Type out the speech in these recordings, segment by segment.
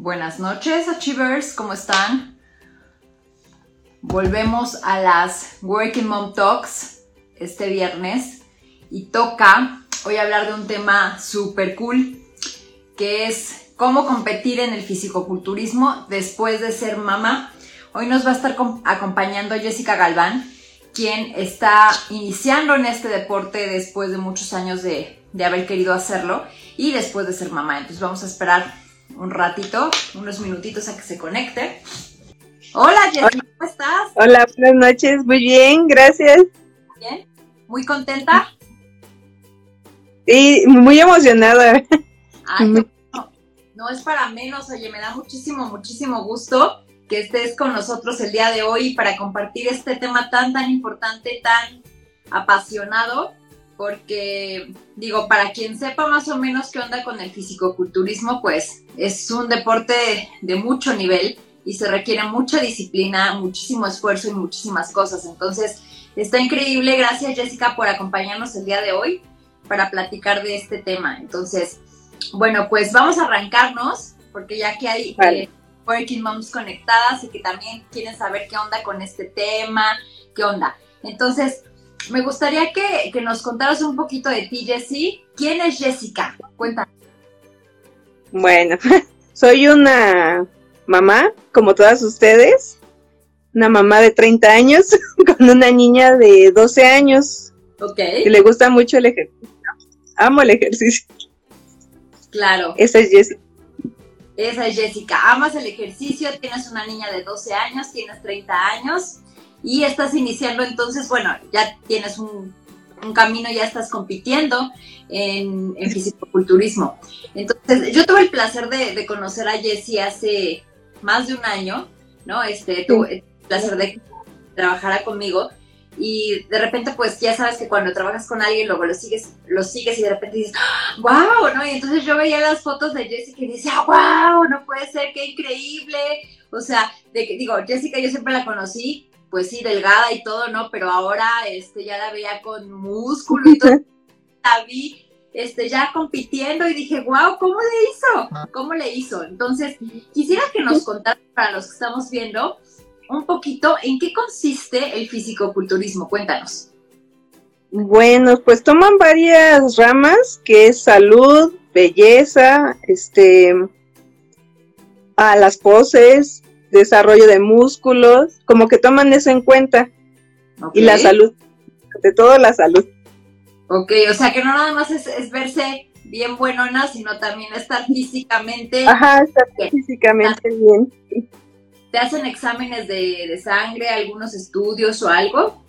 Buenas noches, Achievers, ¿cómo están? Volvemos a las Working Mom Talks este viernes y toca hoy hablar de un tema súper cool que es cómo competir en el fisicoculturismo después de ser mamá. Hoy nos va a estar acompañando Jessica Galván, quien está iniciando en este deporte después de muchos años de, de haber querido hacerlo y después de ser mamá. Entonces vamos a esperar un ratito, unos minutitos a que se conecte. Hola Jessica, ¿cómo estás? Hola, buenas noches, muy bien, gracias. Bien, muy contenta. Sí, muy emocionada. Ay, no, no es para menos, oye, me da muchísimo, muchísimo gusto que estés con nosotros el día de hoy para compartir este tema tan, tan importante, tan apasionado porque digo, para quien sepa más o menos qué onda con el fisicoculturismo, pues es un deporte de mucho nivel y se requiere mucha disciplina, muchísimo esfuerzo y muchísimas cosas. Entonces, está increíble. Gracias Jessica por acompañarnos el día de hoy para platicar de este tema. Entonces, bueno, pues vamos a arrancarnos, porque ya que hay eh, Working Moms conectadas y que también quieren saber qué onda con este tema, qué onda. Entonces, me gustaría que, nos contaras un poquito de ti, Jessie. ¿Quién es Jessica? Cuéntanos. Bueno, soy una mamá, como todas ustedes, una mamá de 30 años con una niña de 12 años. Ok. Y le gusta mucho el ejercicio. Amo el ejercicio. Claro. Esa es Jessica. Esa es Jessica. Amas el ejercicio, tienes una niña de 12 años, tienes 30 años y estás iniciando entonces, bueno, ya tienes un, camino, ya estás compitiendo en, en fisicoculturismo. Entonces, yo tuve el placer de, conocer a Jessie hace más de un año, ¿no? Este, tuve el placer de que trabajara conmigo y de repente pues ya sabes que cuando trabajas con alguien luego lo sigues, lo sigues y de repente dices, wow, ¿no? Y entonces yo veía las fotos de Jessica y decía, wow, no puede ser, qué increíble. O sea, de que, digo, Jessica yo siempre la conocí pues sí, delgada y todo, ¿no? Pero ahora este, ya la veía con músculo y todo. la vi este, ya compitiendo y dije, wow, ¿cómo le hizo? ¿Cómo le hizo? Entonces, quisiera que nos contaras para los que estamos viendo un poquito en qué consiste el fisicoculturismo. Cuéntanos. Bueno, pues toman varias ramas, que es salud, belleza, este, a las poses, desarrollo de músculos, como que toman eso en cuenta. Y la salud, de todo la salud. Ok, o sea que no nada más es, verse bien buenona, sino también estar físicamente. Ajá, estar físicamente bien. ¿Te hacen exámenes de, de sangre, algunos estudios o algo?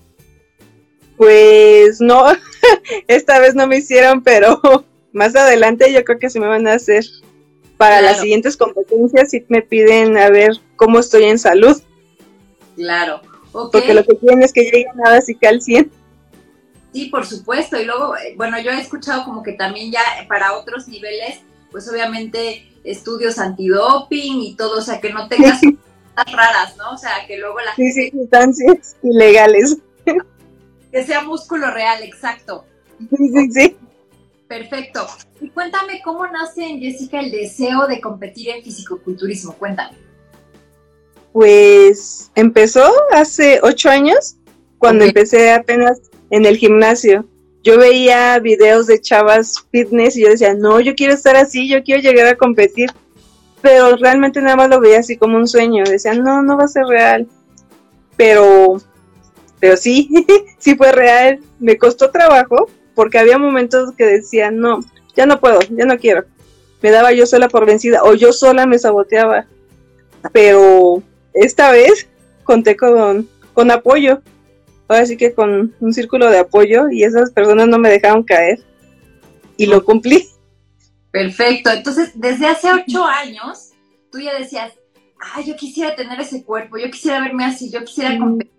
Pues no, esta vez no me hicieron, pero más adelante yo creo que se me van a hacer para las siguientes competencias si me piden a ver cómo estoy en salud. Claro. Porque lo que quieren es que llegue nada así que al 100. Sí, por supuesto. Y luego, eh, bueno, yo he escuchado como que también ya para otros niveles, pues obviamente estudios antidoping y todo, o sea, que no tengas cosas raras, ¿no? O sea, que luego la sí, Sí, sustancias ilegales. Que sea músculo real, exacto. Sí, sí, sí. Perfecto. Y cuéntame cómo nace en Jessica el deseo de competir en fisicoculturismo. Cuéntame. Pues empezó hace ocho años, cuando empecé apenas en el gimnasio. Yo veía videos de chavas fitness y yo decía, no, yo quiero estar así, yo quiero llegar a competir. Pero realmente nada más lo veía así como un sueño. Decía, no, no va a ser real. Pero, pero sí, sí fue real. Me costó trabajo, porque había momentos que decía, no, ya no puedo, ya no quiero. Me daba yo sola por vencida o yo sola me saboteaba. Pero esta vez conté con, con apoyo, ahora sí que con un círculo de apoyo y esas personas no me dejaron caer y lo cumplí. Perfecto, entonces desde hace ocho años tú ya decías, ay, yo quisiera tener ese cuerpo, yo quisiera verme así, yo quisiera competir,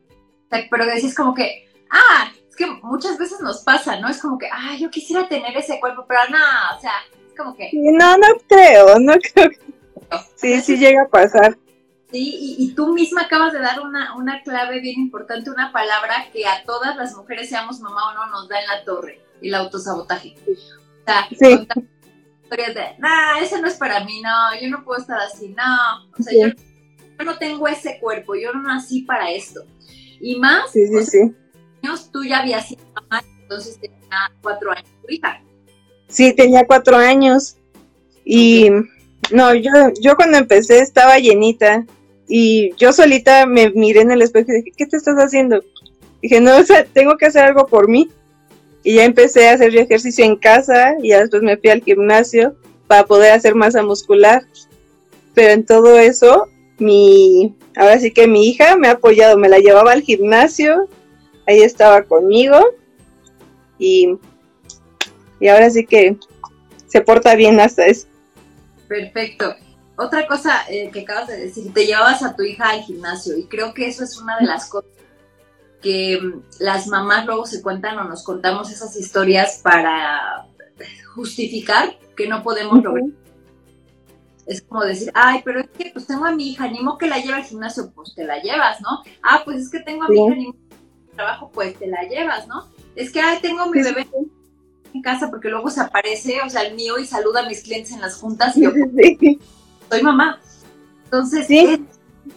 pero decías como que, ah, que muchas veces nos pasa, ¿no? Es como que, ay, yo quisiera tener ese cuerpo, pero nada, o sea, es como que... No, no creo, no creo. Sí, sí llega a pasar. Sí, y, tú misma acabas de dar una, una clave bien importante, una palabra que a todas las mujeres, seamos mamá o no, nos da en la torre, el autosabotaje. O sea, historias de, nah, eso no es para mí, no, yo no puedo estar así, no. O sea, yo, no tengo ese cuerpo, yo no nací para esto. Y más, sí, sí, sí. años tú ya habías sido mamá, entonces tenía cuatro años tu hija. Sí, tenía cuatro años. Y no, yo, yo cuando empecé estaba llenita. Y yo solita me miré en el espejo y dije, ¿qué te estás haciendo? Dije, no, tengo que hacer algo por mí. Y ya empecé a hacer ejercicio en casa y ya después me fui al gimnasio para poder hacer masa muscular. Pero en todo eso, mi, ahora sí que mi hija me ha apoyado, me la llevaba al gimnasio, ahí estaba conmigo y, y ahora sí que se porta bien hasta eso. Perfecto. Otra cosa eh, que acabas de decir, te llevabas a tu hija al gimnasio y creo que eso es una de las cosas que mm, las mamás luego se cuentan o nos contamos esas historias para justificar que no podemos lograr. Es como decir, ay, pero es que pues tengo a mi hija, ni modo que la lleve al gimnasio, pues te la llevas, ¿no? Ah, pues es que tengo a mi hija, ni modo que trabajo, pues te la llevas, ¿no? Es que, ay, tengo a mi bebé en casa porque luego se aparece, o sea, el mío y saluda a mis clientes en las juntas y yo soy mamá. Entonces, es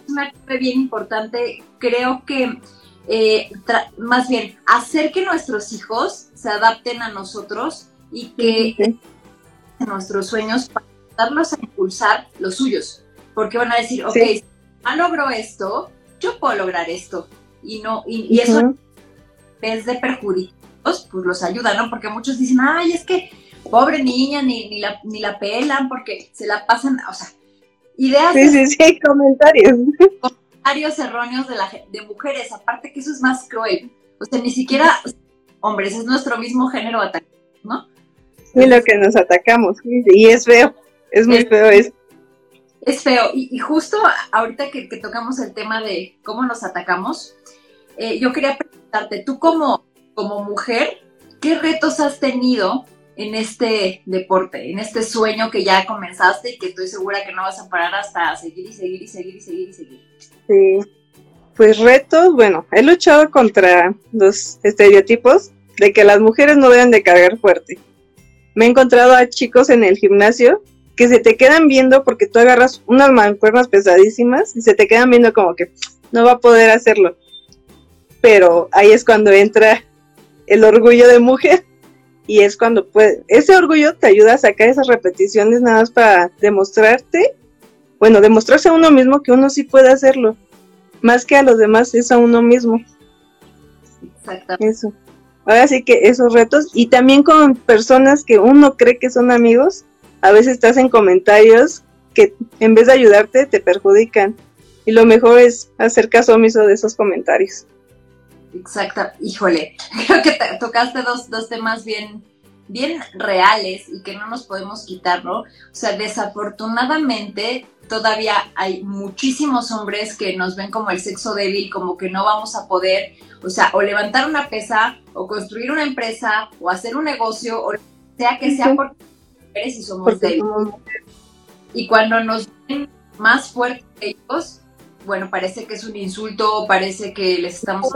una cosa bien importante. Creo que eh, más bien, hacer que nuestros hijos se adapten a nosotros y que nuestros sueños para darlos a impulsar los suyos. Porque van a decir, ok, si logró esto, yo puedo lograr esto. Y no, y, eso en vez de perjudicarlos, pues los ayuda, ¿no? Porque muchos dicen, ay, es que pobre niña, ni, ni, la, ni la pelan porque se la pasan, o sea, ideas. Sí, sí, sí, comentarios erróneos de, la, de mujeres, aparte que eso es más cruel. O sea, ni siquiera hombres, es nuestro mismo género atacado, ¿no? Y lo que nos atacamos, y es feo, es muy feo eso. Es feo, y, justo ahorita que, tocamos el tema de cómo nos atacamos, eh, yo quería preguntarte, tú como, como mujer, ¿qué retos has tenido en este deporte, en este sueño que ya comenzaste y que estoy segura que no vas a parar hasta seguir y seguir y seguir y seguir y seguir. Sí, pues retos, bueno, he luchado contra los estereotipos de que las mujeres no deben de cargar fuerte. Me he encontrado a chicos en el gimnasio que se te quedan viendo porque tú agarras unas mancuernas pesadísimas y se te quedan viendo como que no va a poder hacerlo. Pero ahí es cuando entra el orgullo de mujer y es cuando puede, ese orgullo te ayuda a sacar esas repeticiones nada más para demostrarte, bueno, demostrarse a uno mismo que uno sí puede hacerlo, más que a los demás es a uno mismo. Exactamente. Eso. Ahora sí que esos retos y también con personas que uno cree que son amigos, a veces estás en comentarios que en vez de ayudarte te perjudican y lo mejor es hacer caso omiso de esos comentarios. Exacta, híjole, creo que tocaste dos, dos temas bien, bien reales y que no nos podemos quitar, ¿no? O sea, desafortunadamente todavía hay muchísimos hombres que nos ven como el sexo débil, como que no vamos a poder, o sea, o levantar una pesa, o construir una empresa, o hacer un negocio, o sea que sea por mujeres y somos débiles. Y cuando nos ven más fuertes que ellos, bueno, parece que es un insulto, parece que les estamos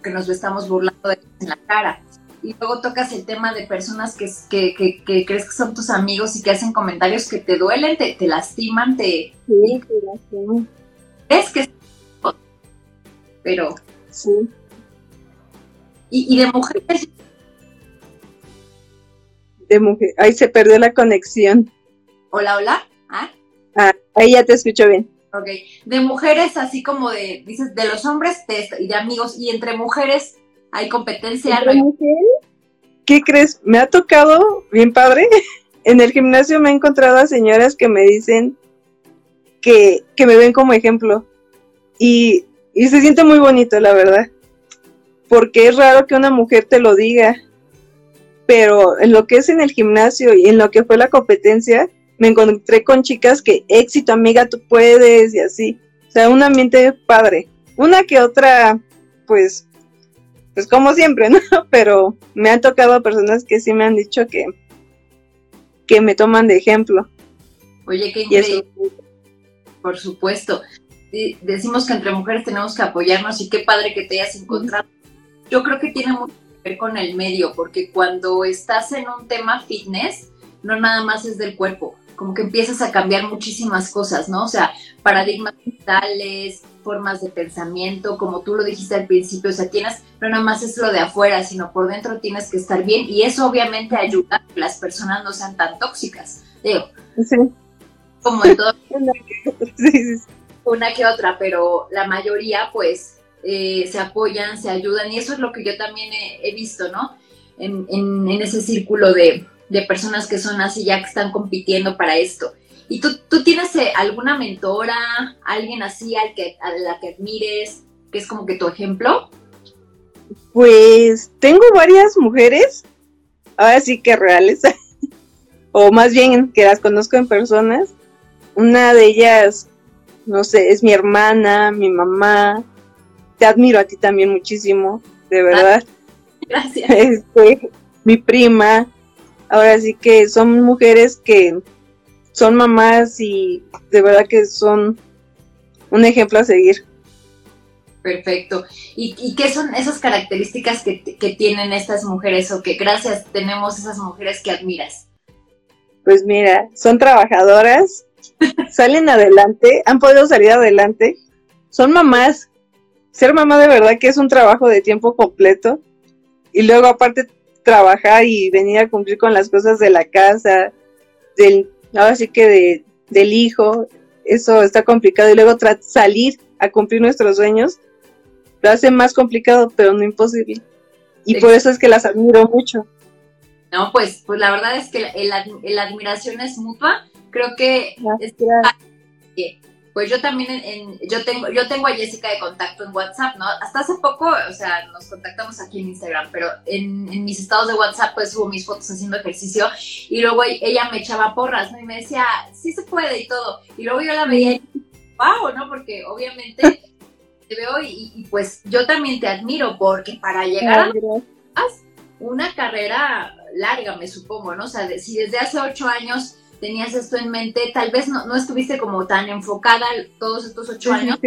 que nos estamos burlando de en la cara. Y luego tocas el tema de personas que, que, que, crees que son tus amigos y que hacen comentarios que te duelen, te, te lastiman, te... Sí, te lastiman. Es que... Pero... Sí. Y, y de mujeres... De mujer, ahí se perdió la conexión. Hola, hola. ¿Ah? ah ahí ya te escucho bien. Ok, de mujeres así como de, dices, de los hombres y de amigos, y entre mujeres hay competencia. ¿Entre mujeres? ¿Qué crees? Me ha tocado, bien padre, en el gimnasio me he encontrado a señoras que me dicen que, que me ven como ejemplo. Y, y se siente muy bonito, la verdad. Porque es raro que una mujer te lo diga. Pero en lo que es en el gimnasio y en lo que fue la competencia, me encontré con chicas que éxito amiga tú puedes y así. O sea, un ambiente padre. Una que otra, pues, pues como siempre, ¿no? Pero me han tocado personas que sí me han dicho que, que me toman de ejemplo. Ver qué increíble. Por supuesto. decimos que entre mujeres tenemos que apoyarnos y qué padre que te hayas encontrado. Yo creo que tiene mucho que ver con el medio, porque cuando estás en un tema fitness, no nada más es del cuerpo, como que empiezas a cambiar muchísimas cosas, ¿no? O sea, paradigmas mentales, formas de pensamiento, como tú lo dijiste al principio, o sea, tienes, no nada más es lo de afuera, sino por dentro tienes que estar bien y eso obviamente ayuda a que las personas no sean tan tóxicas, digo. Sí. Como en todo. una que otra, pero la mayoría pues eh, se apoyan, se ayudan y eso es lo que yo también he, visto, ¿no? En, en, en ese círculo de, de personas que son así ya que están compitiendo para esto. ¿Y tú, tú tienes eh, alguna mentora, alguien así al que, a la que admires, que es como que tu ejemplo? Pues tengo varias mujeres, ahora sí que reales, o más bien que las conozco en personas. Una de ellas, no sé, es mi hermana, mi mamá. Te admiro a ti también muchísimo, de verdad. Gracias. Este, mi prima, ahora sí que son mujeres que son mamás y de verdad que son un ejemplo a seguir. Perfecto. ¿Y, qué son esas características que, tienen estas mujeres o que gracias tenemos esas mujeres que admiras? Pues mira, son trabajadoras, salen adelante, han podido salir adelante, son mamás. Ser mamá de verdad que es un trabajo de tiempo completo y luego aparte trabajar y venir a cumplir con las cosas de la casa, del, ahora sí que de, del hijo, eso está complicado. Y luego salir a cumplir nuestros sueños, lo hace más complicado, pero no imposible. Y por eso es que las admiro mucho. No, pues, pues la verdad es que la, admiración es mutua. Creo que pues yo también en, yo tengo yo tengo a Jessica de contacto en WhatsApp, ¿no? Hasta hace poco, o sea, nos contactamos aquí en Instagram, pero en, mis estados de WhatsApp pues subo mis fotos haciendo ejercicio y luego ella me echaba porras, ¿no? Y me decía, sí se puede y todo. Y luego yo la veía y, wow, ¿no? Porque obviamente te veo y, pues yo también te admiro porque para llegar a una carrera larga, me supongo, ¿no? O sea, si desde hace ocho años tenías esto en mente, tal vez no, no estuviste como tan enfocada todos estos ocho años,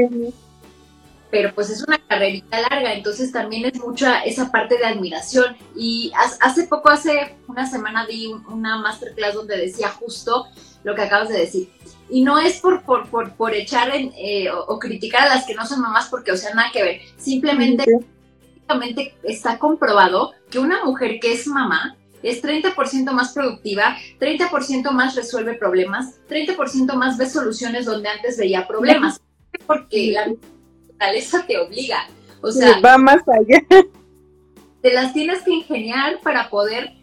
pero pues es una carrerita larga, entonces también es mucha esa parte de admiración. Y hace poco, hace una semana di una masterclass donde decía justo lo que acabas de decir. Y no es por, por, por, por echar en, eh, o, criticar a las que no son mamás porque, o sea, nada que ver. Simplemente, está comprobado que una mujer que es mamá es 30% más productiva, 30% más resuelve problemas, 30% más ve soluciones donde antes veía problemas. Porque la naturaleza te obliga. O sea, va más allá. Te las tienes que ingeniar para poder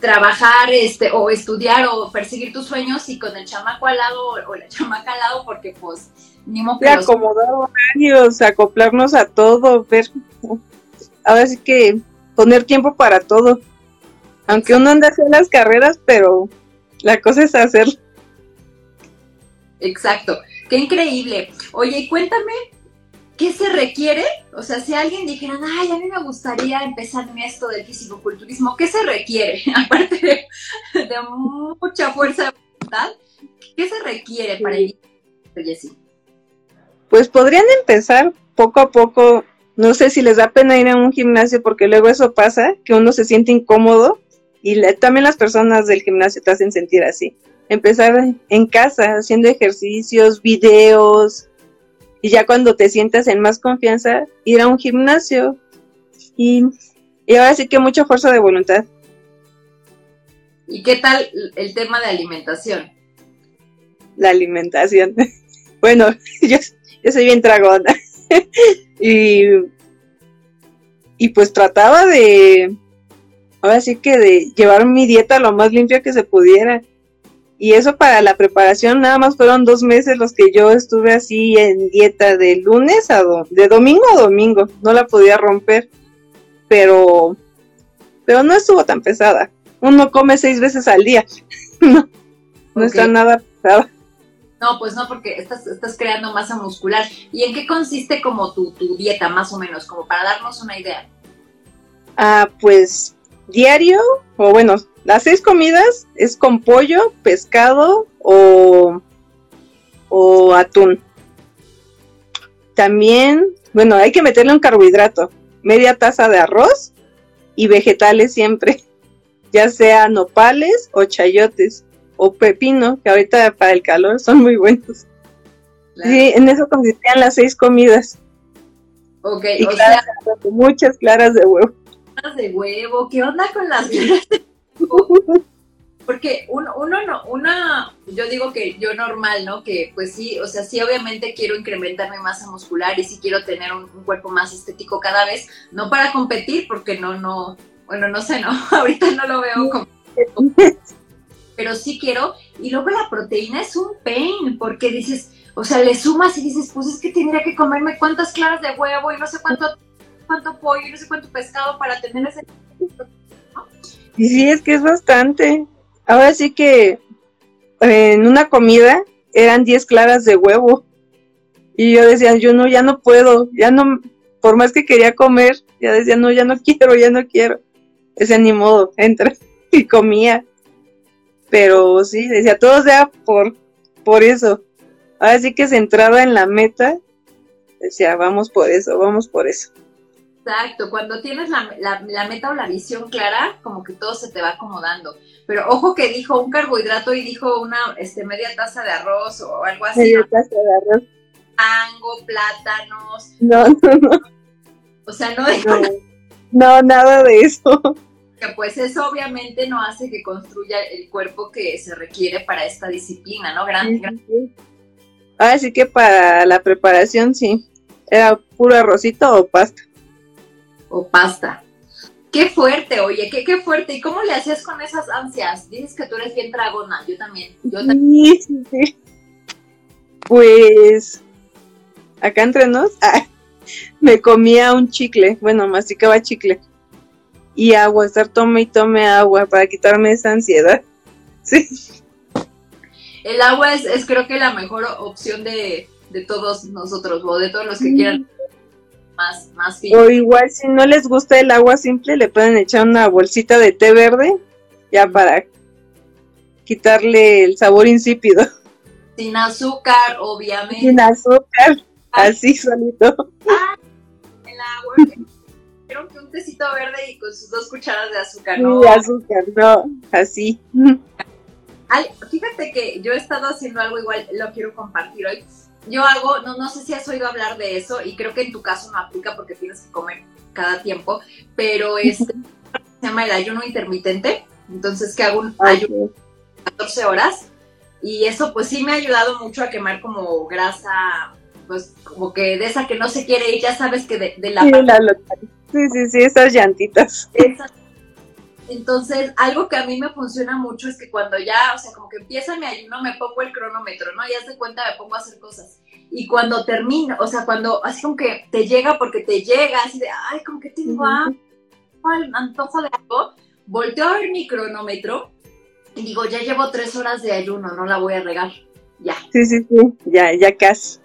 trabajar este o estudiar o perseguir tus sueños y con el chamaco al lado o la chamaca al lado porque pues ni modo que acomodar horarios, acoplarnos a todo, ver ahora sí que poner tiempo para todo. Aunque uno anda haciendo las carreras, pero la cosa es hacer. Exacto. Qué increíble. Oye, cuéntame, ¿qué se requiere? O sea, si alguien dijera, ay, a mí me gustaría empezar en esto del fisicoculturismo, ¿qué se requiere? Aparte de, mucha fuerza de voluntad, ¿qué se requiere para ir, Jessy? Pues podrían empezar poco a poco. No sé si les da pena ir a un gimnasio porque luego eso pasa, que uno se siente incómodo y también las personas del gimnasio te hacen sentir así. Empezar en casa, haciendo ejercicios, videos, y ya cuando te sientas en más confianza, ir a un gimnasio. Y, y ahora sí que mucha fuerza de voluntad. ¿Y qué tal el tema de alimentación? La alimentación. bueno, yo, yo soy bien dragona. y, y pues trataba de, ahora sí que de llevar mi dieta lo más limpia que se pudiera. Y eso para la preparación nada más fueron dos meses los que yo estuve así en dieta de lunes a de domingo a domingo. No la podía romper, pero, pero no estuvo tan pesada. Uno come seis veces al día. no, está nada pesada. No, pues no, porque estás, estás creando masa muscular. ¿Y en qué consiste como tu, tu dieta, más o menos? Como para darnos una idea. Ah, pues diario, o bueno, las seis comidas es con pollo, pescado o, o atún. También, bueno, hay que meterle un carbohidrato, media taza de arroz y vegetales siempre. ya sea nopales o chayotes o pepino, que ahorita para el calor son muy buenos. Sí, en eso consistían las seis comidas. Ok, Y o claras, sea, muchas claras de huevo. De huevo, ¿qué onda con las claras de huevo? Porque uno, uno no, una, yo digo que yo normal, ¿no? Que pues sí, o sea, sí obviamente quiero incrementar mi masa muscular y sí quiero tener un, un cuerpo más estético cada vez, no para competir, porque no, no, bueno, no sé, no, ahorita no lo veo como, pero sí quiero. Y luego la proteína es un pain, porque dices, o sea, le sumas y dices, pues es que tendría que comerme cuántas claras de huevo y no sé cuánto, cuánto pollo no sé cuánto pescado para tener ese... Y sí, es que es bastante. Ahora sí que eh, en una comida eran 10 claras de huevo. Y yo decía, yo no, ya no puedo, ya no, por más que quería comer, ya decía, no, ya no quiero, ya no quiero. Ese ni modo, entra y comía. Pero sí, decía, todo sea por, por eso. Ahora sí que centrada en la meta, decía, vamos por eso, vamos por eso. Exacto, cuando tienes la, la- la meta o la visión clara, como que todo se te va acomodando. Pero ojo que dijo un carbohidrato y dijo una este, media taza de arroz o algo así, Media taza de arroz. mango, plátanos, No, no, no, o sea, no dijo no, no, nada de eso. que pues eso obviamente no hace que construya el cuerpo que se requiere para esta disciplina, ¿no? Gran, gran- Ahora sí que para la preparación sí, era puro arrocito o pasta. O pasta. Qué fuerte, oye, qué, qué fuerte. ¿Y cómo le hacías con esas ansias? Dices que tú eres bien dragona, yo también. Yo también. Sí, sí, sí. Pues acá entre nos, ah, me comía un chicle, bueno, masticaba chicle y agua, estar tome y tome agua para quitarme esa ansiedad. Sí, El agua es, es creo que la mejor opción de, de todos nosotros, o de todos los que quieran más, más fit. o igual si no les gusta el agua simple, le pueden echar una bolsita de té verde ya para quitarle el sabor insípido, Sin azúcar, obviamente. sin azúcar, así solito. El agua. Quiero que un tecito verde y con sus dos cucharas de azúcar, ¿no? Sí, azúcar, no, así. Al- fíjate que yo he estado haciendo algo igual, lo quiero compartir hoy. Yo hago, no, no sé si has oído hablar de eso, y creo que en tu caso no aplica porque tienes que comer cada tiempo, pero este se llama el ayuno intermitente. Entonces, que hago un ayuno Ok. 14 horas y eso pues sí me ha ayudado mucho a quemar como grasa, pues como que de esa que no se quiere ir, ya sabes que de, de la Sí, la. Sí, sí, sí, esas llantitas. esa. Entonces, algo que a mí me funciona mucho es que cuando ya, o sea, como que empieza mi ayuno, me pongo el cronómetro, ¿no? Ya se cuenta, me pongo a hacer cosas. Y cuando termino, o sea, cuando así como que te llega porque te llega, así de, ay, como que tengo hambre, antojo de algo, volteo a ver mi cronómetro y digo, ya llevo tres horas de ayuno, no la voy a regar. Ya, Sí, sí, sí, ya, ya casi.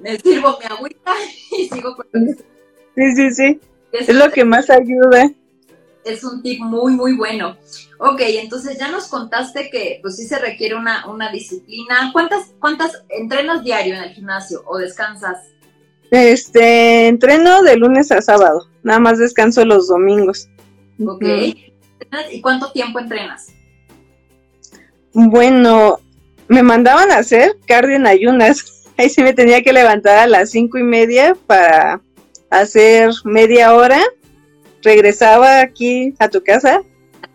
me sirvo mi agüita y sigo con lo que estoy Sí, sí, sí, es lo que más ayuda. Es un tip muy, muy bueno. Ok, entonces ya nos contaste que pues sí se requiere una, una disciplina. ¿Cuántas, ¿Cuántas entrenas diario en el gimnasio o descansas? Este, entreno de lunes a sábado, nada más descanso los domingos. Ok. ¿Y cuánto tiempo entrenas? Bueno, me mandaban a hacer cardio en ayunas. Ahí sí me tenía que levantar a las cinco y media para hacer media hora. Regresaba aquí a tu casa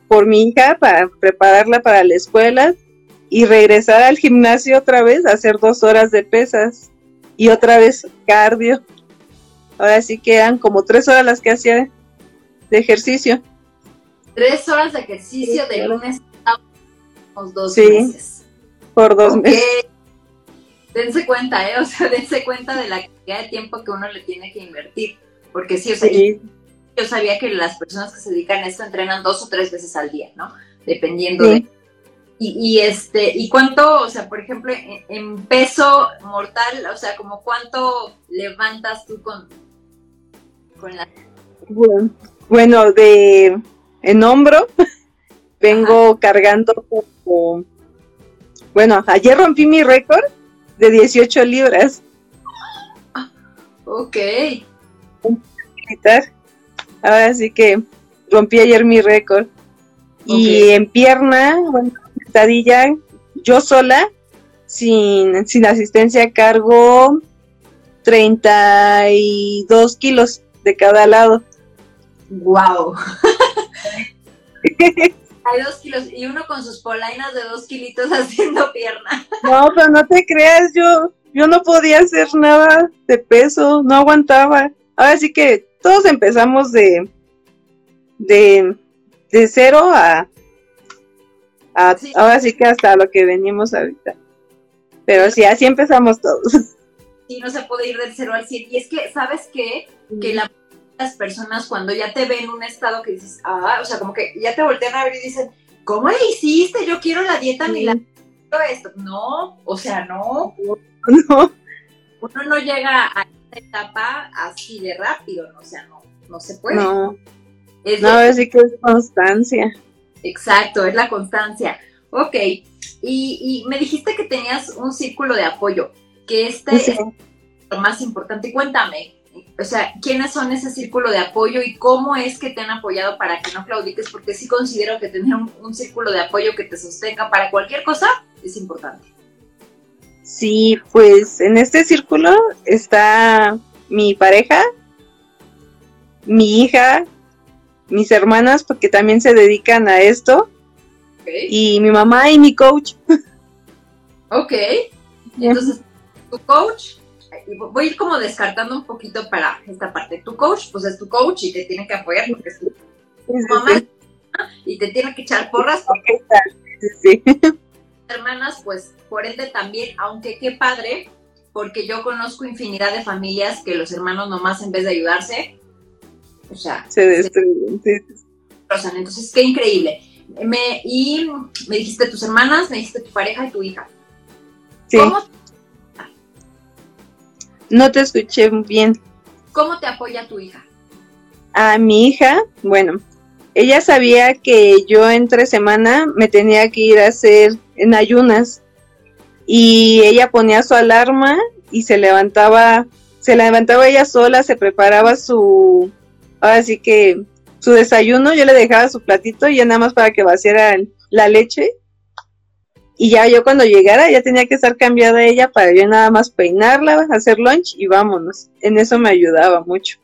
por mi hija para prepararla para la escuela y regresar al gimnasio otra vez a hacer dos horas de pesas y otra vez cardio. Ahora sí que eran como tres horas las que hacía de ejercicio. Tres horas de ejercicio de lunes a dos Sí. meses. por dos meses. Dense cuenta, ¿eh? O sea, dense cuenta de la cantidad de tiempo que uno le tiene que invertir. Porque sí, o sea, Sí, yo sabía que las personas que se dedican a esto entrenan dos o tres veces al día, ¿no? Dependiendo Sí. de... Y, y este, ¿y cuánto, o sea, por ejemplo, en, en peso mortal, o sea, como cuánto levantas tú con, con la... Bueno, bueno, de en hombro vengo cargando como bueno, ayer rompí mi récord de 18 libras Ok, militar. Ahora sí que rompí ayer mi récord. Y en pierna, bueno, sentadilla, yo sola, sin, sin asistencia, cargo 32 kilos de cada lado. ¡Wow! Hay dos kilos y uno con sus polainas de dos kilitos haciendo pierna. No, pero no te creas, yo, yo no podía hacer nada de peso, no aguantaba. Ahora sí que todos empezamos de, de, de cero a, ahora sí que hasta lo que venimos ahorita. Pero sí, así empezamos todos. Sí, no se puede ir del cero al 100. Y es que, ¿sabes qué? Que la las personas cuando ya te ven en un estado que dices, ah, o sea, como que ya te voltean a ver y dicen, ¿cómo le hiciste? Yo quiero la dieta ni la esto. No, o sea, no. No. Uno no llega a etapa así de rápido, ¿no? o sea, no, no se puede. No. Es no, así que es constancia. Exacto, es la constancia. Ok, y, y, me dijiste que tenías un círculo de apoyo, que este es lo más importante. Cuéntame, o sea, quiénes son ese círculo de apoyo y cómo es que te han apoyado para que no claudiques, porque sí considero que tener un, círculo de apoyo que te sostenga para cualquier cosa es importante. Sí, pues en este círculo está mi pareja, mi hija, mis hermanas, porque también se dedican a esto, y mi mamá y mi coach. Ok, entonces tu coach, voy a ir como descartando un poquito para esta parte. Tu coach, pues es tu coach y te tiene que apoyar porque es tu, mamá y te tiene que echar porras porque sí. Hermanas, pues por ende también, aunque qué padre, porque yo conozco infinidad de familias que los hermanos nomás en vez de ayudarse, o sea, se destruyen. Entonces, qué increíble. Me, y me dijiste tus hermanas, me dijiste tu pareja y tu hija. Sí. ¿Cómo no te escuché bien. ¿Cómo te apoya tu hija? A mi hija, bueno, ella sabía que yo entre semana me tenía que ir a hacer en ayunas y ella ponía su alarma y se levantaba, se levantaba ella sola, se preparaba su, ahora sí que su desayuno, yo le dejaba su platito y ya nada más para que vaciara la leche y ya yo cuando llegara ya tenía que estar cambiada ella para yo nada más peinarla, hacer lunch y vámonos. En eso me ayudaba mucho.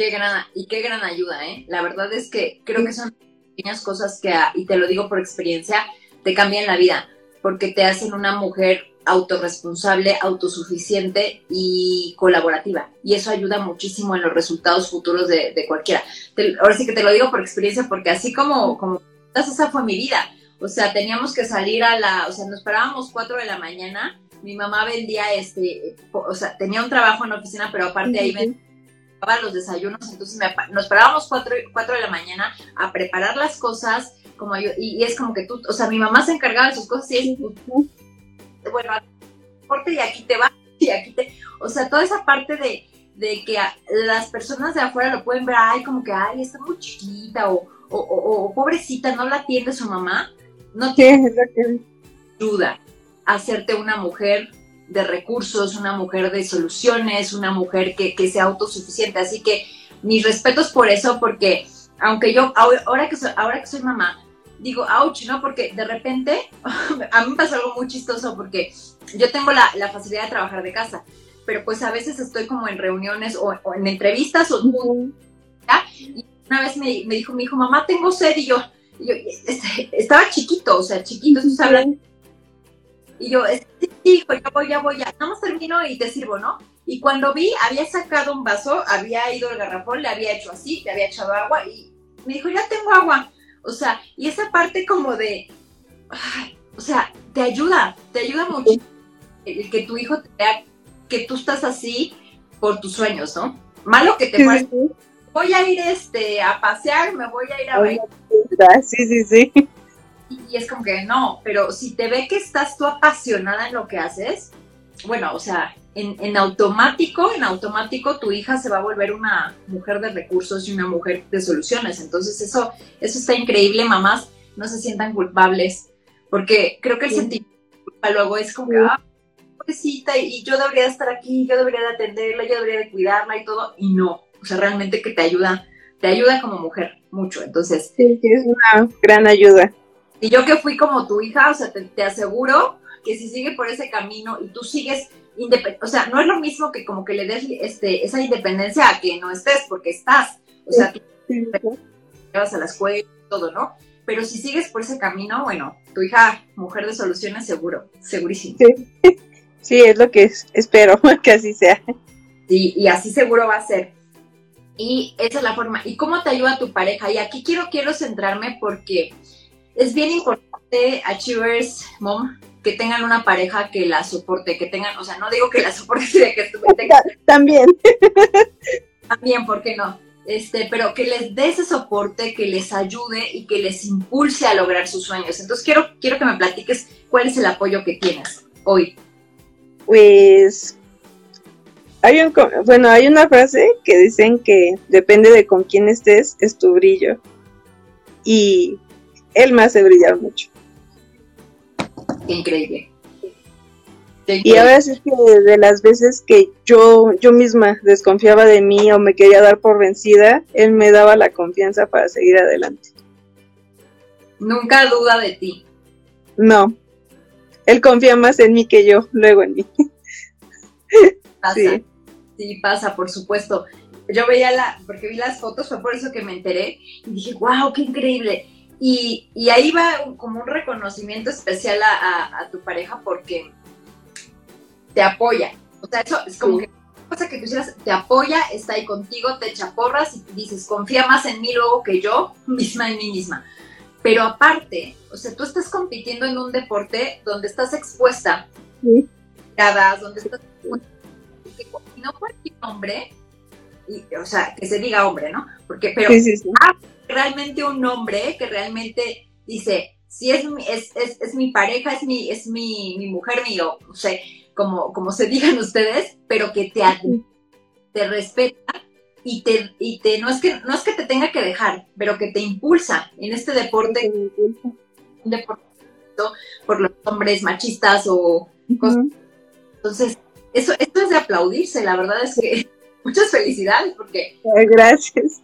Qué gran, y qué gran ayuda, ¿eh? La verdad es que creo que son pequeñas cosas que, y te lo digo por experiencia, te cambian la vida, porque te hacen una mujer autorresponsable, autosuficiente y colaborativa. Y eso ayuda muchísimo en los resultados futuros de, cualquiera. ahora sí que te lo digo por experiencia, porque así como, como esa fue mi vida o sea, teníamos que salir a la, o sea, nos parábamos 4 de la mañana. Mi mamá vendía, este, o sea, tenía un trabajo en la oficina, pero aparte ahí vendía los desayunos, entonces nos parábamos 4, de la mañana a preparar las cosas, como yo, y, es como que tú, o sea, mi mamá se encargaba de sus cosas y es, bueno, corte y aquí te va, y aquí te, o sea, toda esa parte de, de que las personas de afuera lo pueden ver, ay, como que, ay, está muy chiquita, o, o, o pobrecita, no la atiende su mamá, no tiene ayuda a hacerte una mujer de recursos, una mujer de soluciones, una mujer que, sea autosuficiente. Así que mis respetos por eso, porque aunque yo, ahora que soy, ahora que soy mamá, digo, ouch, ¿no? Porque de repente, a mí me pasa algo muy chistoso porque yo tengo la, facilidad de trabajar de casa, pero pues a veces estoy como en reuniones o, en entrevistas o... Y una vez me, me dijo mi hijo, mamá, tengo sed y yo, yo, este, estaba chiquito, o sea, chiquito, tú sabes. Y yo, sí, hijo, ya voy, ya voy, ya. Nada más termino y te sirvo, ¿no? Y cuando vi, había sacado un vaso, había ido al garrafón, le había hecho así, le había echado agua y me dijo, ya tengo agua. O sea, y esa parte como de, o sea, te ayuda, te ayuda mucho el que tu hijo te vea que tú estás así por tus sueños, ¿no? Malo que te sí, voy a ir este, a pasear, me voy a ir a bailar Sí, sí, sí. Y, es como que no, pero si te ve que estás tú apasionada en lo que haces, bueno, o sea, en, automático, en automático tu hija se va a volver una mujer de recursos y una mujer de soluciones. Entonces eso, eso está increíble, mamás, no se sientan culpables, porque creo que el sentimiento de culpa luego es como que, ah, pobrecita, y yo debería estar aquí, yo debería de atenderla, yo debería de cuidarla y todo, y no, o sea, realmente que te ayuda te ayuda como mujer mucho. Entonces, sí, es una gran ayuda. Y yo que fui como tu hija, o sea, te, aseguro que si sigue por ese camino y tú sigues independiente, o sea, no es lo mismo que como que le des este, esa independencia a que no estés, porque estás, o sea, tú vas a la escuela y todo, ¿no? Pero si sigues por ese camino, bueno, tu hija, mujer de soluciones, seguro, segurísimo. Sí, sí es lo que espero que así sea. Sí, y así seguro va a ser. Y esa es la forma. ¿Y cómo te ayuda tu pareja? Y aquí quiero, quiero centrarme porque es bien importante, Achievers Mom, que tengan una pareja que la soporte, que tengan, o sea, no digo que la soporte, de que tengan, También. También, ¿por qué no? Este, pero que les dé ese soporte, que les ayude y que les impulse a lograr sus sueños. Entonces quiero, quiero que me platiques cuál es el apoyo que tienes hoy. Pues hay un, bueno, hay una frase que dicen que depende de con quién estés, es tu brillo. Y él me hace brillar mucho. increíble. Y ahora sí que de las veces que yo, yo misma desconfiaba de mí o me quería dar por vencida, él me daba la confianza para seguir adelante. Nunca duda de ti. No. Él confía más en mí que yo, luego en mí. Pasa. Sí. sí, pasa, por supuesto. Yo veía la, porque vi las fotos, fue por eso que me enteré y dije, wow, qué increíble y, ahí va como un reconocimiento especial a, tu pareja porque te apoya. O sea, eso es como que cosa que tú te apoya, está ahí contigo, te echa porras y dices, confía más en mí luego que yo misma en mí misma. Pero aparte, o sea, tú estás compitiendo en un deporte donde estás expuesta, sí. donde estás y no cualquier hombre, o sea, que se diga hombre, ¿no? Porque, pero sí, sí, realmente un hombre que realmente dice, si es, es, es, es mi pareja, es mi, es mi, mi mujer, mío, no sé, como, como se digan ustedes, pero que te, te respeta y te, y te, no es que, no es que te tenga que dejar, pero que te impulsa en este deporte, un deporte por los hombres machistas o cosas. Entonces, eso, esto es de aplaudirse, la verdad es que muchas felicidades porque... Gracias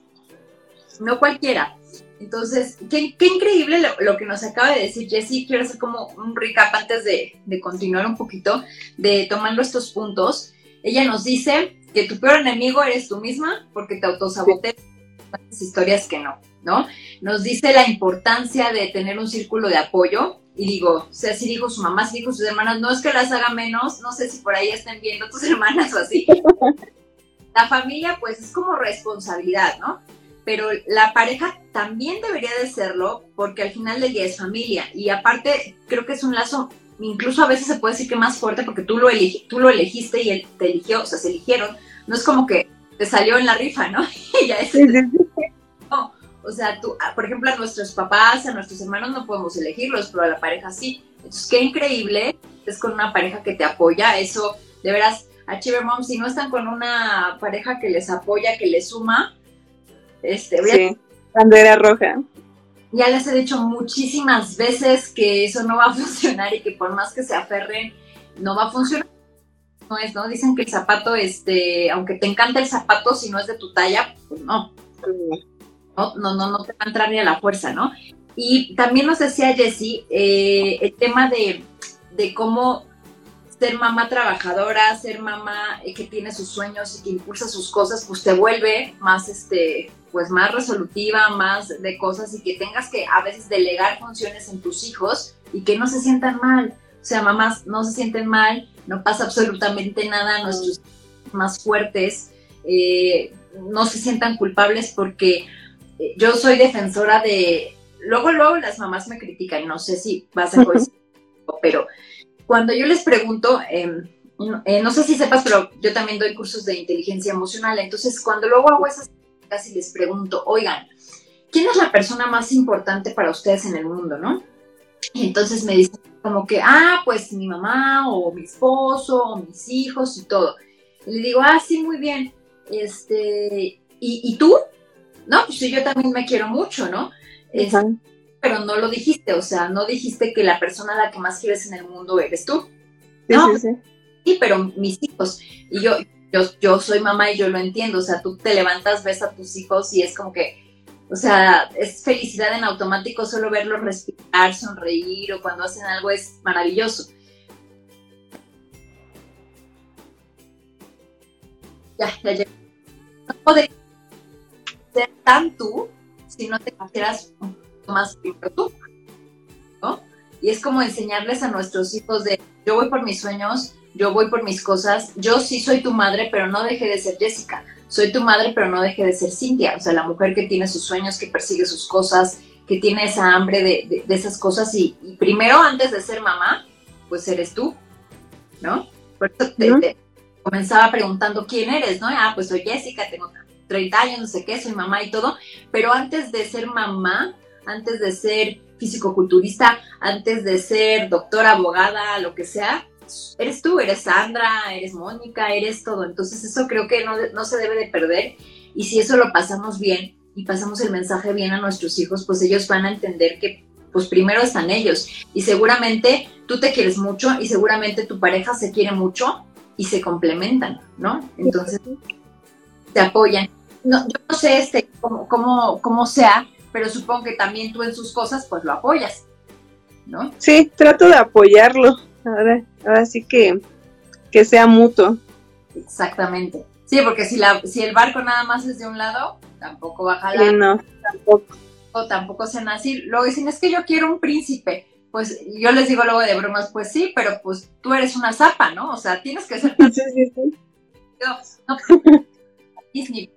no cualquiera. Entonces, qué, increíble lo, que nos acaba de decir Jessie. Quiero hacer como un recap antes de, continuar un poquito, de tomando estos puntos. Ella nos dice que tu peor enemigo eres tú misma porque te autosaboteas historias que no, ¿no? Nos dice la importancia de tener un círculo de apoyo. Y digo, o sea, si dijo su mamá, si dijo sus hermanas, no es que las haga menos, no sé si por ahí estén viendo tus hermanas o así. La familia, pues, es como responsabilidad, ¿no? Pero la pareja también debería de serlo porque al final del día es familia y aparte creo que es un lazo incluso a veces se puede decir que más fuerte porque tú lo, tú lo elegiste y él te eligió, o sea, se eligieron, no es como que te salió en la rifa, ¿no? y ya es... No, o sea, tú, ah, por ejemplo, a nuestros papás, a nuestros hermanos no podemos elegirlos, pero a la pareja sí. Entonces, qué increíble es con una pareja que te apoya, eso, de veras, a Chiver Mom, si no están con una pareja que les apoya, que les suma, este, sí, bandera roja. Ya les he dicho muchísimas veces que eso no va a funcionar y que por más que se aferren, no va a funcionar. No es, ¿no? Dicen que el zapato, este, aunque te encanta el zapato, si no es de tu talla, pues no. No, no, no, te va a entrar ni a la fuerza, ¿no? Y también nos decía Jessie eh, el tema de, de cómo ser mamá trabajadora, ser mamá eh, que tiene sus sueños y que impulsa sus cosas, pues te vuelve más, este, pues más resolutiva, más de cosas y que tengas que a veces delegar funciones en tus hijos y que no se sientan mal. O sea, mamás no se sienten mal, no pasa absolutamente nada, nuestros más fuertes eh, no se sientan culpables porque eh, yo soy defensora de... Luego, luego las mamás me critican, no sé si va a pero cuando yo les pregunto, em, eh, no sé si sepas, pero yo también doy cursos de inteligencia emocional, entonces cuando luego hago esas preguntas y les pregunto, oigan, ¿quién es la persona más importante para ustedes en el mundo, no? Y entonces me dicen como que, ah, pues mi mamá o mi esposo o mis hijos y todo. Y le digo, ah, sí, muy bien. Este, ¿y, tú? No, pues sí, yo también me quiero mucho, ¿no? Pero no lo dijiste, o sea, no dijiste que la persona a la que más quieres en el mundo eres tú. Sí, sí, sí. sí, pero mis hijos. Y yo, yo, yo soy mamá y yo lo entiendo, o sea, tú te levantas, ves a tus hijos y es como que, o sea, es felicidad en automático solo verlos respirar, sonreír o cuando hacen algo es maravilloso. Ya, ya, ya. No podrías ser tan tú si no te consideras más tú, ¿no? Y es como enseñarles a nuestros hijos de, yo voy por mis sueños, yo voy por mis cosas, yo sí soy tu madre, pero no deje de ser Jessica, soy tu madre, pero no deje de ser Cintia, o sea, la mujer que tiene sus sueños, que persigue sus cosas, que tiene esa hambre de, esas cosas y, primero, antes de ser mamá, pues eres tú, ¿no? Por eso te, comenzaba preguntando quién eres, ¿no? Ah, pues soy Jessica, tengo 30 años, no sé qué, soy mamá y todo, pero antes de ser mamá, antes de ser físico-culturista, antes de ser doctora, abogada, lo que sea, eres tú, eres Sandra, eres Mónica, eres todo. Entonces eso creo que no, se debe de perder y si eso lo pasamos bien y pasamos el mensaje bien a nuestros hijos, pues ellos van a entender que pues primero están ellos y seguramente tú te quieres mucho y seguramente tu pareja se quiere mucho y se complementan, ¿no? Entonces te apoyan. No, yo no sé este cómo, cómo, cómo sea, pero supongo que también tú en sus cosas pues lo apoyas, ¿no? Sí, trato de apoyarlo. Ahora, ahora sí que, que sea mutuo. Exactamente. Sí, porque si, la, si el barco nada más es de un lado, tampoco va a jalar. no, tampoco. O tampoco sean así. Luego dicen, es que yo quiero un príncipe. Pues yo les digo luego de bromas, pues sí, pero pues tú eres una zapa, ¿no? O sea, tienes que ser Sí, sí, sí. No, Disney,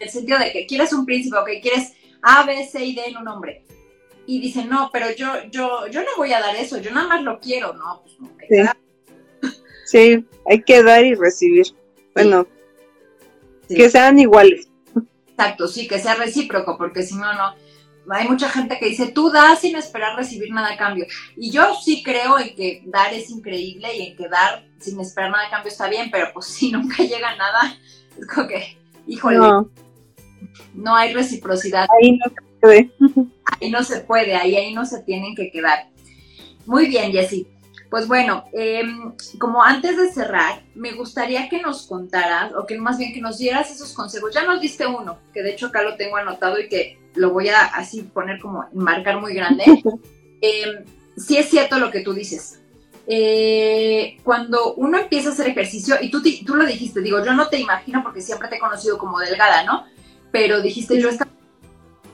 el sentido de que quieres un príncipe, o que quieres A, B, C y D en un hombre y dicen, no, pero yo, yo, yo no voy a dar eso, yo nada más lo quiero, no, pues no. Sí. sí, hay que dar y recibir. Bueno, que sean iguales. Exacto, sí, que sea recíproco, porque si no, no. Hay mucha gente que dice, tú das sin esperar recibir nada a cambio. Y yo sí creo en que dar es increíble y en que dar sin esperar nada a cambio está bien, pero pues si nunca llega nada, es como que, híjole, no, no hay reciprocidad. Ahí no se puede. Ahí no se puede, ahí, ahí no se tienen que quedar. Muy bien, Jessy. Pues bueno, em, como antes de cerrar, me gustaría que nos contaras, o que más bien que nos dieras esos consejos. Ya nos diste uno, que de hecho acá lo tengo anotado y que lo voy a así poner como marcar muy grande. eh, sí es cierto lo que tú dices. Eh, cuando uno empieza a hacer ejercicio, y tú, tú lo dijiste, digo, yo no te imagino porque siempre te he conocido como delgada, ¿no? Pero dijiste, yo estaba...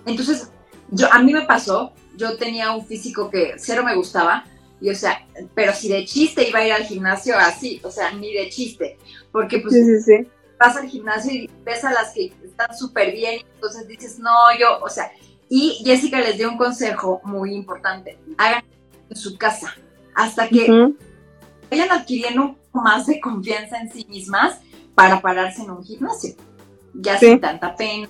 Entonces, yo, a mí me pasó, yo tenía un físico que cero me gustaba, y o sea, pero si de chiste iba a ir al gimnasio así, o sea, ni de chiste, porque pues vas al gimnasio y ves a las que están súper bien, entonces dices, no, yo, o sea, y Jessica les dio un consejo muy importante, hagan en su casa, hasta que vayan adquiriendo un poco más de confianza en sí mismas para pararse en un gimnasio, ya sin tanta pena,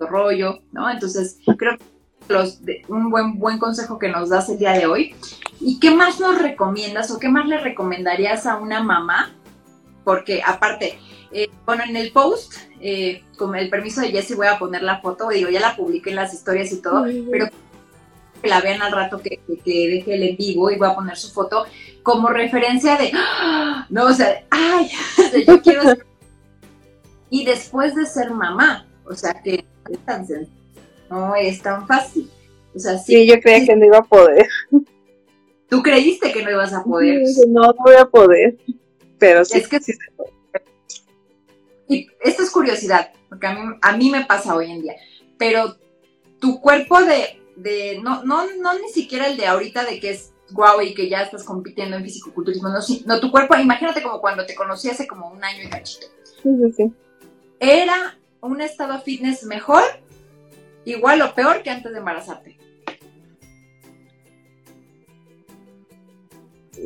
rollo, ¿no? Entonces, creo que los, un buen, buen consejo que nos das el día de hoy. ¿Y qué más nos recomiendas o qué más le recomendarías a una mamá? Porque aparte, eh, bueno, en el post, eh, con el permiso de Jessie voy a poner la foto, digo, ya la publiqué en las historias y todo, pero que la vean al rato que, que, deje el en vivo y voy a poner su foto como referencia de, ¡Ah! no, o sea, ay, yo quiero ser... Y después de ser mamá, o sea, que es tan no es tan fácil. O sea, sí, yo creía que no iba a poder. ¿Tú creíste que no ibas a poder? no, no voy a poder, pero sí. Es que sí se puede. Y esto es curiosidad, porque a mí, a mí me pasa hoy en día, pero tu cuerpo de, de no, no, no ni siquiera el de ahorita de que es guau y que ya estás compitiendo en fisicoculturismo, no, no, tu cuerpo, imagínate como cuando te conocí hace como un año y cachito. Sí, sí, sí. Era un estado fitness mejor igual o peor que antes de embarazarte.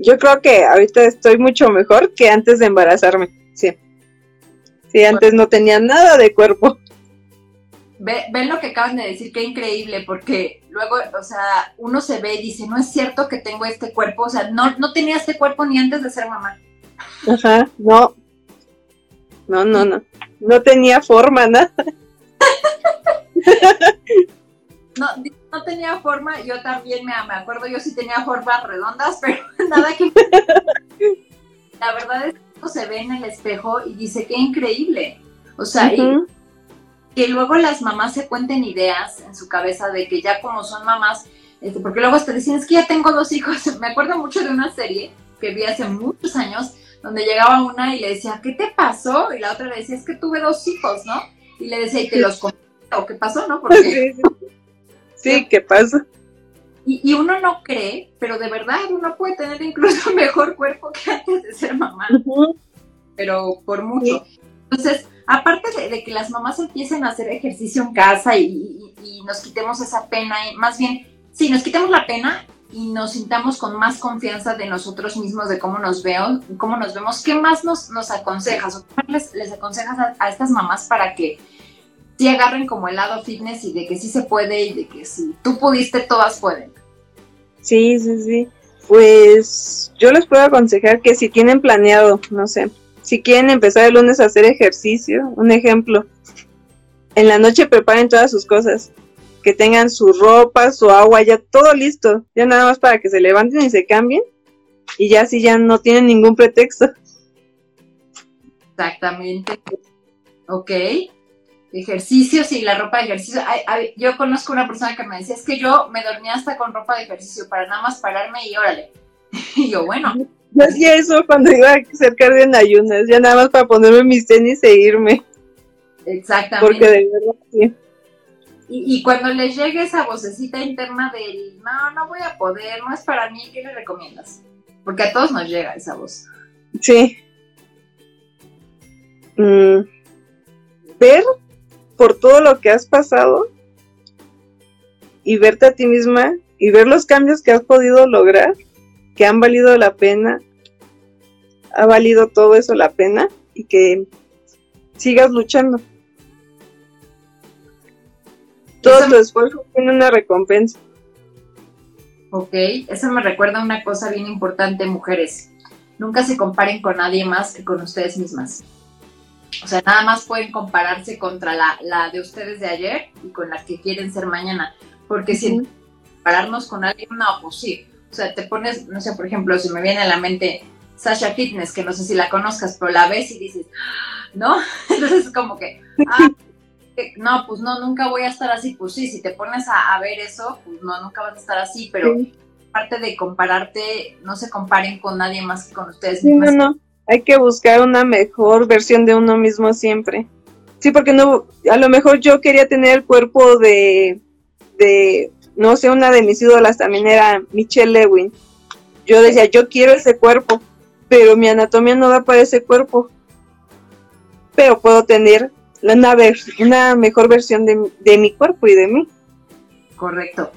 Yo creo que ahorita estoy mucho mejor que antes de embarazarme, sí. Sí, antes no tenía nada de cuerpo. ven lo que acaban de decir, qué increíble, porque luego, o sea, uno se ve y dice, no es cierto que tengo este cuerpo, o sea, no, no tenía este cuerpo ni antes de ser mamá. Ajá, no. No, no, no. No tenía forma, nada. No, no tenía forma, yo también me, me acuerdo, yo sí tenía formas redondas, pero nada que... La verdad es que hijo se ve en el espejo y dice, qué increíble. O sea, y que luego las mamás se cuenten ideas en su cabeza de que ya como son mamás, este, porque luego hasta dicen, es que ya tengo dos hijos. Me acuerdo mucho de una serie que vi hace muchos años, donde llegaba una y le decía, ¿qué te pasó? Y la otra le decía, es que tuve dos hijos, ¿no? Y le decía, ¿y te los comí? ¿O qué pasó, no? Porque... Sí, ¿qué pasa? Y, uno no cree, pero de verdad uno puede tener incluso mejor cuerpo que antes de ser mamá. Pero por mucho. Entonces, aparte de, que las mamás empiecen a hacer ejercicio en casa y, y, nos quitemos esa pena, y más bien, sí, nos quitemos la pena y nos sintamos con más confianza de nosotros mismos, de cómo nos veo, cómo nos vemos, ¿qué más nos, nos aconsejas o qué les, les aconsejas a, estas mamás para que sí agarren como el lado fitness y de que sí se puede y de que si tú pudiste, todas pueden? Sí, sí, sí. Pues yo les puedo aconsejar que si tienen planeado, no sé, si quieren empezar el lunes a hacer ejercicio, un ejemplo, en la noche preparen todas sus cosas que tengan su ropa, su agua, ya todo listo, ya nada más para que se levanten y se cambien y ya así ya no tienen ningún pretexto. Exactamente. Ok. Ejercicios y la ropa de ejercicio. yo conozco una persona que me decía, es que yo me dormía hasta con ropa de ejercicio para nada más pararme y órale. y yo, bueno. Yo hacía eso cuando iba a hacer cardio en ayunas, ya nada más para ponerme mis tenis e irme. Exactamente. Porque de verdad sí. Y, cuando les llegue esa vocecita interna del, no, no voy a poder, no es para mí, ¿qué le recomiendas? Porque a todos nos llega esa voz. Sí. Mm. Ver por todo lo que has pasado y verte a ti misma y ver los cambios que has podido lograr, que han valido la pena, ha valido todo eso la pena y que sigas luchando. Todo tu esfuerzo tiene una recompensa. Ok, eso me recuerda una cosa bien importante, mujeres. Nunca se comparen con nadie más que con ustedes mismas. O sea, nada más pueden compararse contra la, de ustedes de ayer y con la que quieren ser mañana. Porque si compararnos con alguien, no, pues sí. O sea, te pones, no sé, por ejemplo, si me viene a la mente Sasha Fitness, que no sé si la conozcas, pero la ves y dices, ah", ¿no? Entonces es como que, ah, no, pues no, nunca voy a estar así, pues sí, si te pones a, ver eso, pues no, nunca vas a estar así, pero parte de compararte, no se comparen con nadie más que con ustedes sí, No, no, hay que buscar una mejor versión de uno mismo siempre. Sí, porque no, a lo mejor yo quería tener el cuerpo de, de, no sé, una de mis ídolas también era Michelle Lewin. Yo decía, yo quiero ese cuerpo, pero mi anatomía no da para ese cuerpo. Pero puedo tener una, una mejor versión de, mi cuerpo y de mí. Correcto,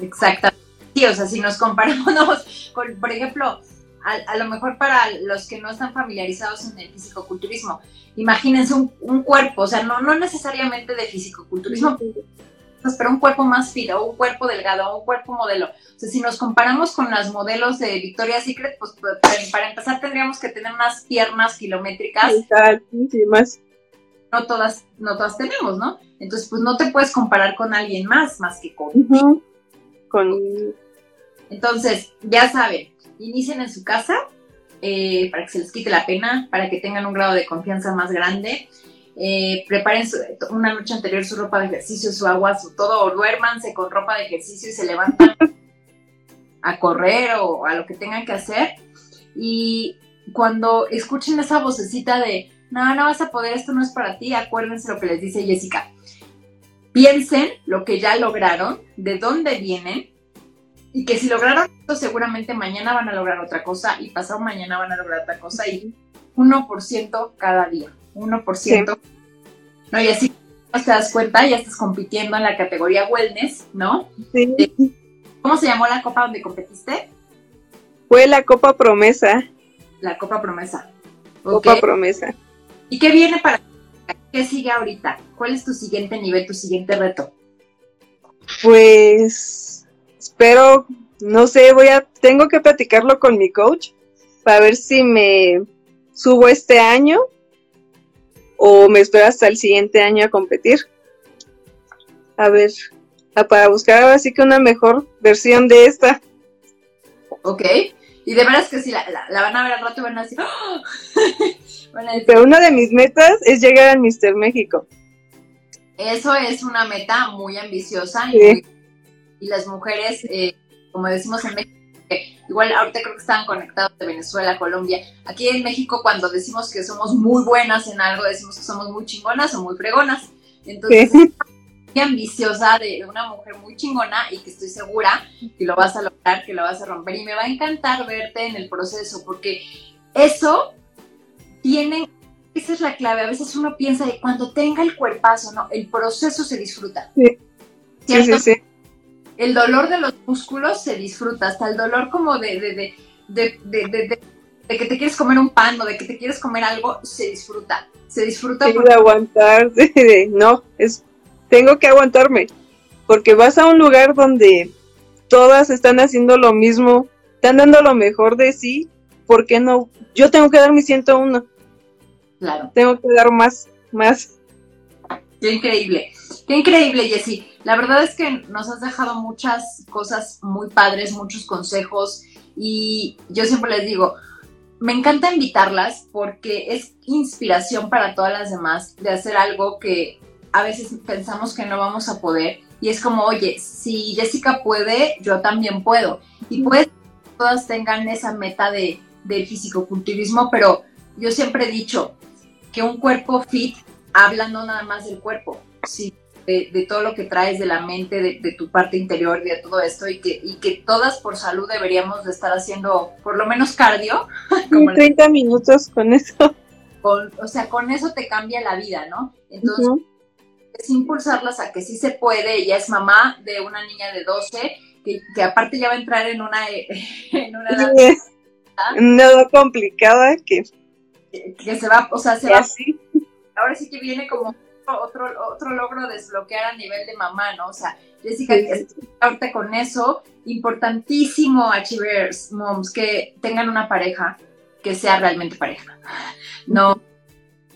exactamente. Sí, o sea, si nos comparamos con, por ejemplo, a, lo mejor para los que no están familiarizados en el fisicoculturismo, imagínense un, cuerpo, o sea, no, no necesariamente de fisicoculturismo, pero un cuerpo más fino, un cuerpo delgado, un cuerpo modelo. O sea, si nos comparamos con las modelos de Victoria's Secret, pues, pues para empezar tendríamos que tener unas piernas kilométricas. Más no todas, no todas tenemos, ¿no? Entonces, pues no te puedes comparar con alguien más, más que con... con... Entonces, ya saben, inicien en su casa eh, para que se les quite la pena, para que tengan un grado de confianza más grande. Eh, preparen una noche anterior su ropa de ejercicio, su agua, su todo, o duérmanse con ropa de ejercicio y se levantan a correr o a lo que tengan que hacer. Y cuando escuchen esa vocecita de no, no vas a poder, esto no es para ti, acuérdense lo que les dice Jessica. Piensen lo que ya lograron, de dónde vienen, y que si lograron esto, seguramente mañana van a lograr otra cosa, y pasado mañana van a lograr otra cosa, y 1% cada día, 1%. No, y así te das cuenta, ya estás compitiendo en la categoría wellness, ¿no? Sí. ¿Cómo se llamó la copa donde competiste? Fue la Copa Promesa. La Copa Promesa. Copa Promesa. ¿Y qué viene para ¿Qué sigue ahorita? ¿Cuál es tu siguiente nivel, tu siguiente reto? Pues espero, no sé, voy a, tengo que platicarlo con mi coach para ver si me subo este año o me espero hasta el siguiente año a competir. A ver, para buscar así que una mejor versión de esta. Ok, Y de veras que si la, van a ver al rato y van a decir, ¡Oh! Pero una de mis metas es llegar al Mister México. Eso es una meta muy ambiciosa y, las mujeres, eh, como decimos en México, igual ahorita creo que estaban conectados de Venezuela, Colombia. Aquí en México cuando decimos que somos muy buenas en algo, decimos que somos muy chingonas o muy fregonas. Entonces, muy ambiciosa de una mujer muy chingona y que estoy segura que lo vas a lograr, que lo vas a romper. Y me va a encantar verte en el proceso, porque eso tiene, esa es la clave. A veces uno piensa de cuando tenga el cuerpazo, ¿no? El proceso se disfruta. Sí, sí, sí, El dolor de los músculos se disfruta, hasta el dolor como de, de, de, de, que te quieres comer un pan o de que te quieres comer algo, se disfruta. Se disfruta. Sí, de aguantar, no, es, tengo que aguantarme, porque vas a un lugar donde todas están haciendo lo mismo, están dando lo mejor de sí, ¿por qué no? Yo tengo que dar mi 101. Claro. Tengo que dar más, más. Qué increíble, qué increíble, Jessy. La verdad es que nos has dejado muchas cosas muy padres, muchos consejos y yo siempre les digo, me encanta invitarlas porque es inspiración para todas las demás de hacer algo que a veces pensamos que no vamos a poder y es como, oye, si Jessica puede, yo también puedo. Y pues todas tengan esa meta de, del fisicoculturismo, pero yo siempre he dicho que un cuerpo fit habla no nada más del cuerpo, sino de, todo lo que traes de la mente, de, tu parte interior, de todo esto, y que, y que todas por salud deberíamos de estar haciendo por lo menos cardio. Como 30 minutos con eso. o sea, con eso te cambia la vida, ¿no? Entonces, es impulsarlas a que sí se puede. Ella es mamá de una niña de 12, que, aparte ya va a entrar en una, en una edad, Nada complicada que... que se va, o sea, se va... Ahora sí que viene como otro, otro logro desbloquear a nivel de mamá, ¿no? O sea, Jessica, que ahorita con eso, importantísimo, Achievers Moms, que tengan una pareja que sea realmente pareja. No,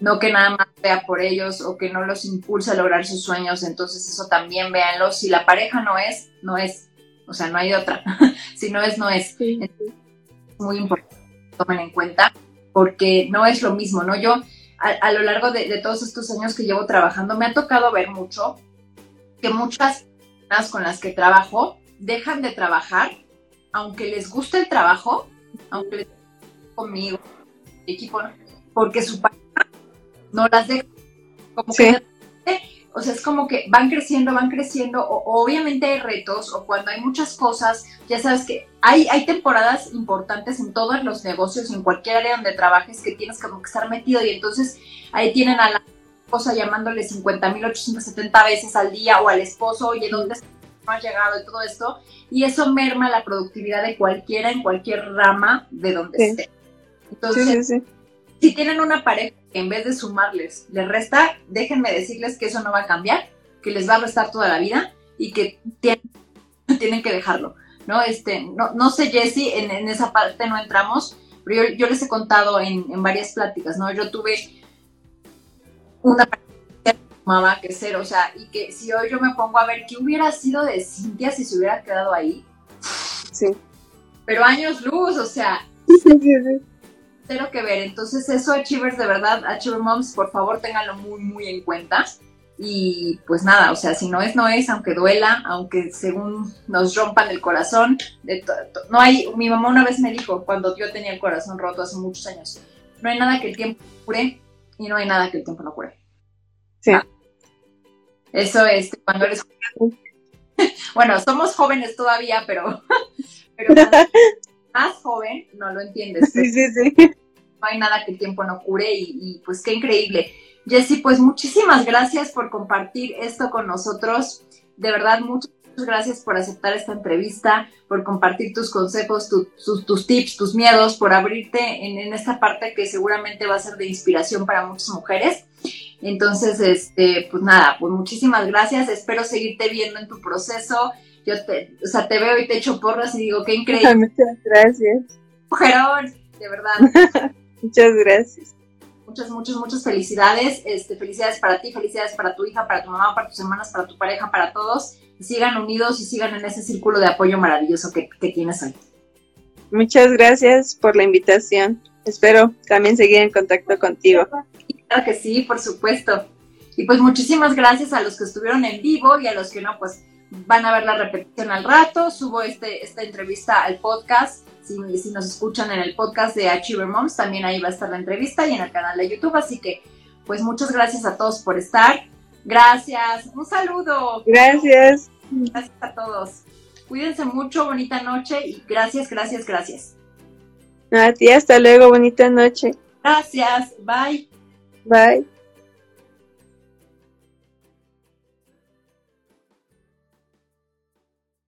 no que nada más vea por ellos o que no los impulse a lograr sus sueños. Entonces, eso también véanlo. Si la pareja no es, no es. O sea, no hay otra. si no es, no es. es muy importante que tomen en cuenta porque no es lo mismo, ¿no? Yo a, lo largo de, todos estos años que llevo trabajando, me ha tocado ver mucho que muchas personas con las que trabajo dejan de trabajar, aunque les guste el trabajo, aunque les conmigo, equipo, porque su pareja no las deja. Como que o sea, es como que van creciendo, van creciendo, o, obviamente hay retos, o cuando hay muchas cosas, ya sabes que hay, hay temporadas importantes en todos los negocios, en cualquier área donde trabajes, que tienes como que estar metido, y entonces ahí tienen a la esposa llamándole 50.870 veces al día, o al esposo, oye, ¿dónde has llegado? Y todo esto, y eso merma la productividad de cualquiera en cualquier rama de donde esté. Entonces, sí, si tienen una pareja que en vez de sumarles les resta, déjenme decirles que eso no va a cambiar, que les va a restar toda la vida y que tienen, que dejarlo. ¿no? Este, no, no sé, Jessy, en, en, esa parte no entramos, pero yo, les he contado en, en, varias pláticas, ¿no? Yo tuve una mamá que ser, o sea, y que si hoy yo me pongo a ver qué hubiera sido de Cintia si se hubiera quedado ahí. Sí. Pero años luz, o sea. Sí, sí, sí cero que ver. Entonces, eso, Achievers, de verdad, Achiever Moms, por favor, ténganlo muy, muy en cuenta. Y pues nada, o sea, si no es, no es, aunque duela, aunque según nos rompan el corazón, de no hay, mi mamá una vez me dijo, cuando yo tenía el corazón roto hace muchos años, no hay nada que el tiempo cure y no hay nada que el tiempo no cure. Sí. Ah, eso es, cuando eres bueno, somos jóvenes todavía, pero, pero más joven no lo entiendes. Sí, sí, sí. No hay nada que el tiempo no cure y, pues qué increíble. Jessy, pues muchísimas gracias por compartir esto con nosotros. De verdad, muchas gracias por aceptar esta entrevista, por compartir tus consejos, tus, tips, tus miedos, por abrirte en, en, esta parte que seguramente va a ser de inspiración para muchas mujeres. Entonces, este, pues nada, pues muchísimas gracias. Espero seguirte viendo en tu proceso yo te, o sea, te veo y te echo porras y digo, qué increíble. Muchas gracias. Mujerón, de verdad. muchas gracias. Muchas, muchas, muchas felicidades. Este, felicidades para ti, felicidades para tu hija, para tu mamá, para tus hermanas, para tu pareja, para todos. Y sigan unidos y sigan en ese círculo de apoyo maravilloso que, que tienes hoy. Muchas gracias por la invitación. Espero también seguir en contacto contigo. Claro que sí, por supuesto. Y pues muchísimas gracias a los que estuvieron en vivo y a los que no, pues van a ver la repetición al rato. Subo este, esta entrevista al podcast. Si, si nos escuchan en el podcast de Achiever Moms, también ahí va a estar la entrevista y en el canal de YouTube. Así que, pues muchas gracias a todos por estar. Gracias. Un saludo. Gracias. Gracias a todos. Cuídense mucho, bonita noche y gracias, gracias, gracias. A ti, hasta luego, bonita noche. Gracias, bye. Bye.